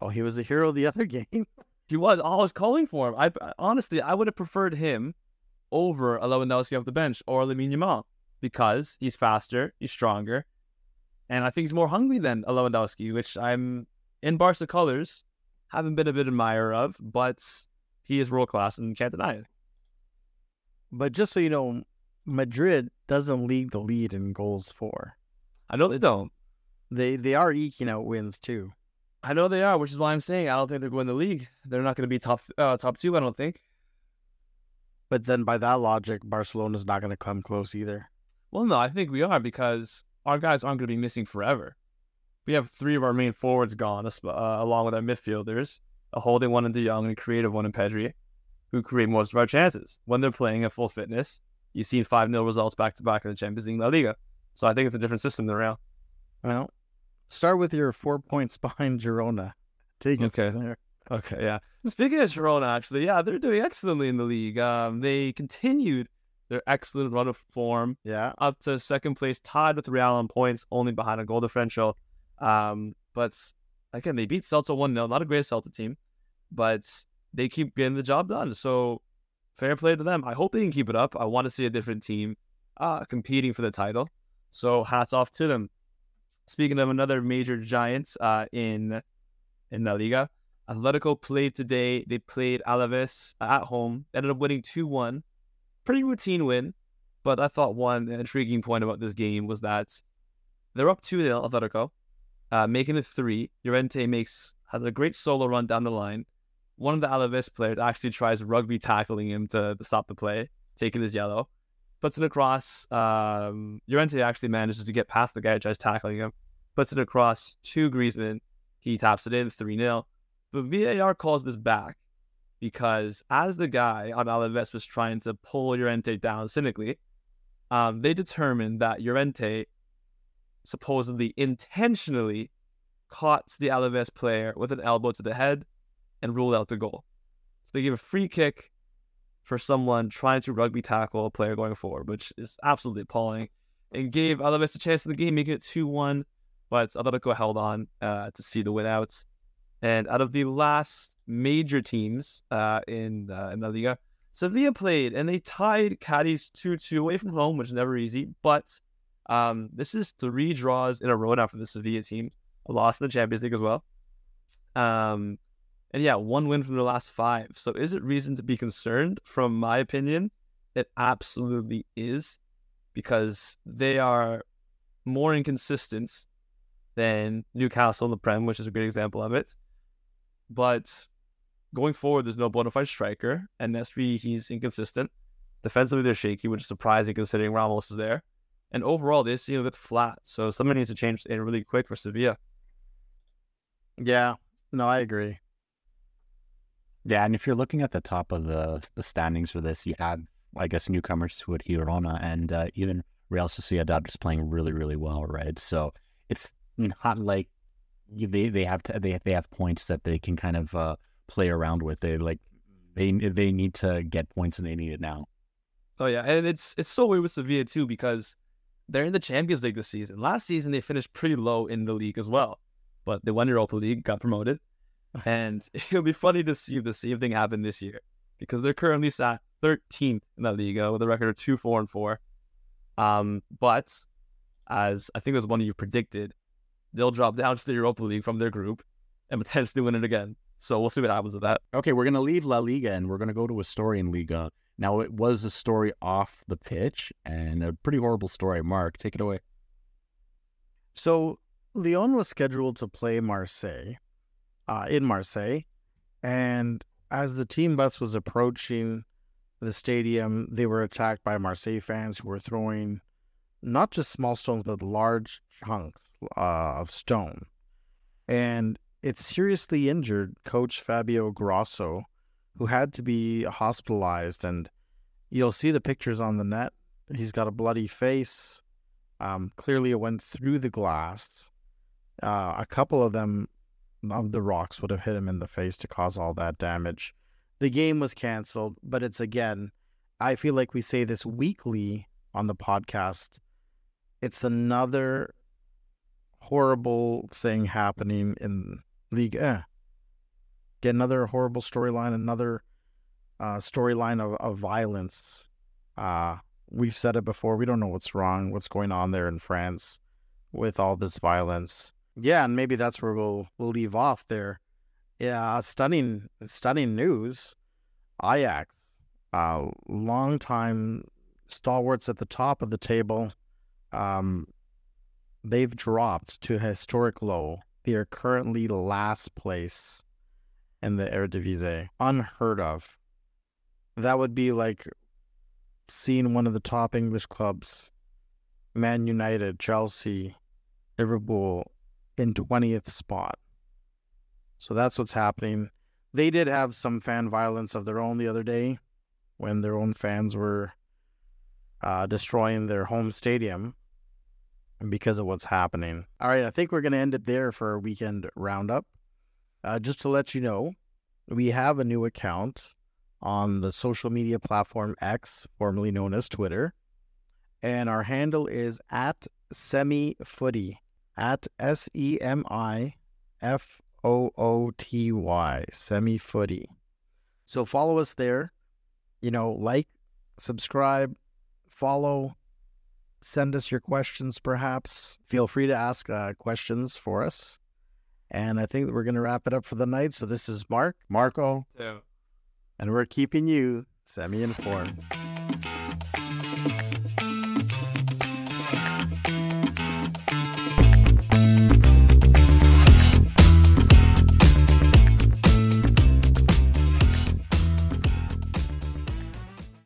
Oh, he was a hero the other (laughs) game. He was. Oh, I was calling for him. I honestly, I would have preferred him over a Lewandowski off the bench or Lamine Yamal because he's faster, he's stronger, and I think he's more hungry than a Lewandowski, which I'm in Barca colors haven't been a bit admirer of, but he is world class and can't deny it. But just so you know, Madrid doesn't lead the lead in goals for. I know they don't. They they are eking out wins too. I know they are, which is why I'm saying I don't think they're going to the league. They're not going to be top uh, top two. I don't think. But then by that logic, Barcelona's not going to come close either. Well, no, I think we are because our guys aren't going to be missing forever. We have three of our main forwards gone, uh, along with our midfielders, a holding one in De Jong and a creative one in Pedri, who create most of our chances. When they're playing at full fitness, you've seen 5 0 results back to back in the Champions League La Liga. So I think it's a different system than Real. Well, start with your four points (laughs) behind Girona. Take it Okay. from there. Okay, yeah. Speaking of Girona, actually, yeah, they're doing excellently in the league. Um, they continued their excellent run of form Yeah. up to second place, tied with Real on points, only behind a goal differential. Um, but again, they beat Celta 1 0. Not a great Celta team, but they keep getting the job done. So fair play to them. I hope they can keep it up. I want to see a different team uh, competing for the title. So hats off to them. Speaking of another major giant uh, in in La Liga, Atletico played today. They played Alaves at home. Ended up winning 2 1. Pretty routine win. But I thought one intriguing point about this game was that they're up 2 0 Atletico, uh, making it three. Llorente makes has a great solo run down the line. One of the Alaves players actually tries rugby tackling him to, to stop the play, taking his yellow. Puts it across. Um, Llorente actually manages to get past the guy who tries tackling him. Puts it across to Griezmann. He taps it in 3 0. the VAR calls this back because as the guy on Alaves was trying to pull Llorente down cynically, um, they determined that Llorente supposedly intentionally caught the Alaves player with an elbow to the head and ruled out the goal. So they gave a free kick for someone trying to rugby tackle a player going forward, which is absolutely appalling, and gave Alaves a chance in the game, making it 2 1. But Atletico held on uh, to see the win out. And out of the last major teams uh, in, uh, in La Liga, Sevilla played and they tied Cadiz 2 2 away from home, which is never easy. But um, this is three draws in a row now for the Sevilla team, a loss in the Champions League as well. Um, and yeah, one win from the last five. So is it reason to be concerned? From my opinion, it absolutely is because they are more inconsistent than Newcastle in the Prem, which is a great example of it. But going forward, there's no bona fide striker, and Nesyri, he's inconsistent. Defensively, they're shaky, which is surprising considering Ramos is there. And overall, they seem a bit flat. So something needs to change in really quick for Sevilla. Yeah, no, I agree. Yeah, and if you're looking at the top of the the standings for this, you have, I guess, newcomers to it, Girona, and uh, even Real Sociedad is playing really, really well, right? So it's not like they they have to, they they have points that they can kind of uh, play around with. They like they they need to get points and they need it now. Oh yeah, and it's it's so weird with Sevilla too because they're in the Champions League this season. Last season they finished pretty low in the league as well, but they won Europa League, got promoted, (laughs) and (laughs) it'll be funny to see the same thing happen this year because they're currently sat 13th in that Liga with a record of two, four, and four. Um, but as I think it was one of you predicted, they'll drop down to the Europa League from their group and potentially win it again. So we'll see what happens with that. Okay, we're going to leave La Liga and we're going to go to a story in Liga. Now, it was a story off the pitch and a pretty horrible story. Mark, take it away. So, Lyon was scheduled to play Marseille uh, in Marseille. And as the team bus was approaching the stadium, they were attacked by Marseille fans who were throwing not just small stones, but large chunks uh, of stone. And it seriously injured coach Fabio Grosso, who had to be hospitalized. And you'll see the pictures on the net. He's got a bloody face. Um, clearly, it went through the glass. Uh, a couple of them, of the rocks, would have hit him in the face to cause all that damage. The game was canceled, but it's again, I feel like we say this weekly on the podcast. It's another horrible thing happening in League. Eh. Get another horrible storyline, another uh, storyline of, of violence. Uh, we've said it before. We don't know what's wrong, what's going on there in France with all this violence. Yeah, and maybe that's where we'll we'll leave off there. Yeah, stunning, stunning news. Ajax, uh, long time stalwarts at the top of the table. Um, they've dropped to a historic low. They are currently last place in the Eredivisie. Unheard of. That would be like seeing one of the top English clubs, Man United, Chelsea, Liverpool, in 20th spot. So that's what's happening. They did have some fan violence of their own the other day when their own fans were uh, destroying their home stadium because of what's happening. All right, I think we're going to end it there for our weekend roundup. Uh, just to let you know, we have a new account on the social media platform X, formerly known as Twitter. And our handle is at semi footy, at S E M I F O O T Y, semi footy. So follow us there. You know, like, subscribe, follow, send us your questions perhaps. Feel free to ask uh, questions for us. And I think we're going to wrap it up for the night. So this is Mark, Marko. Yeah. and we're keeping you semi informed.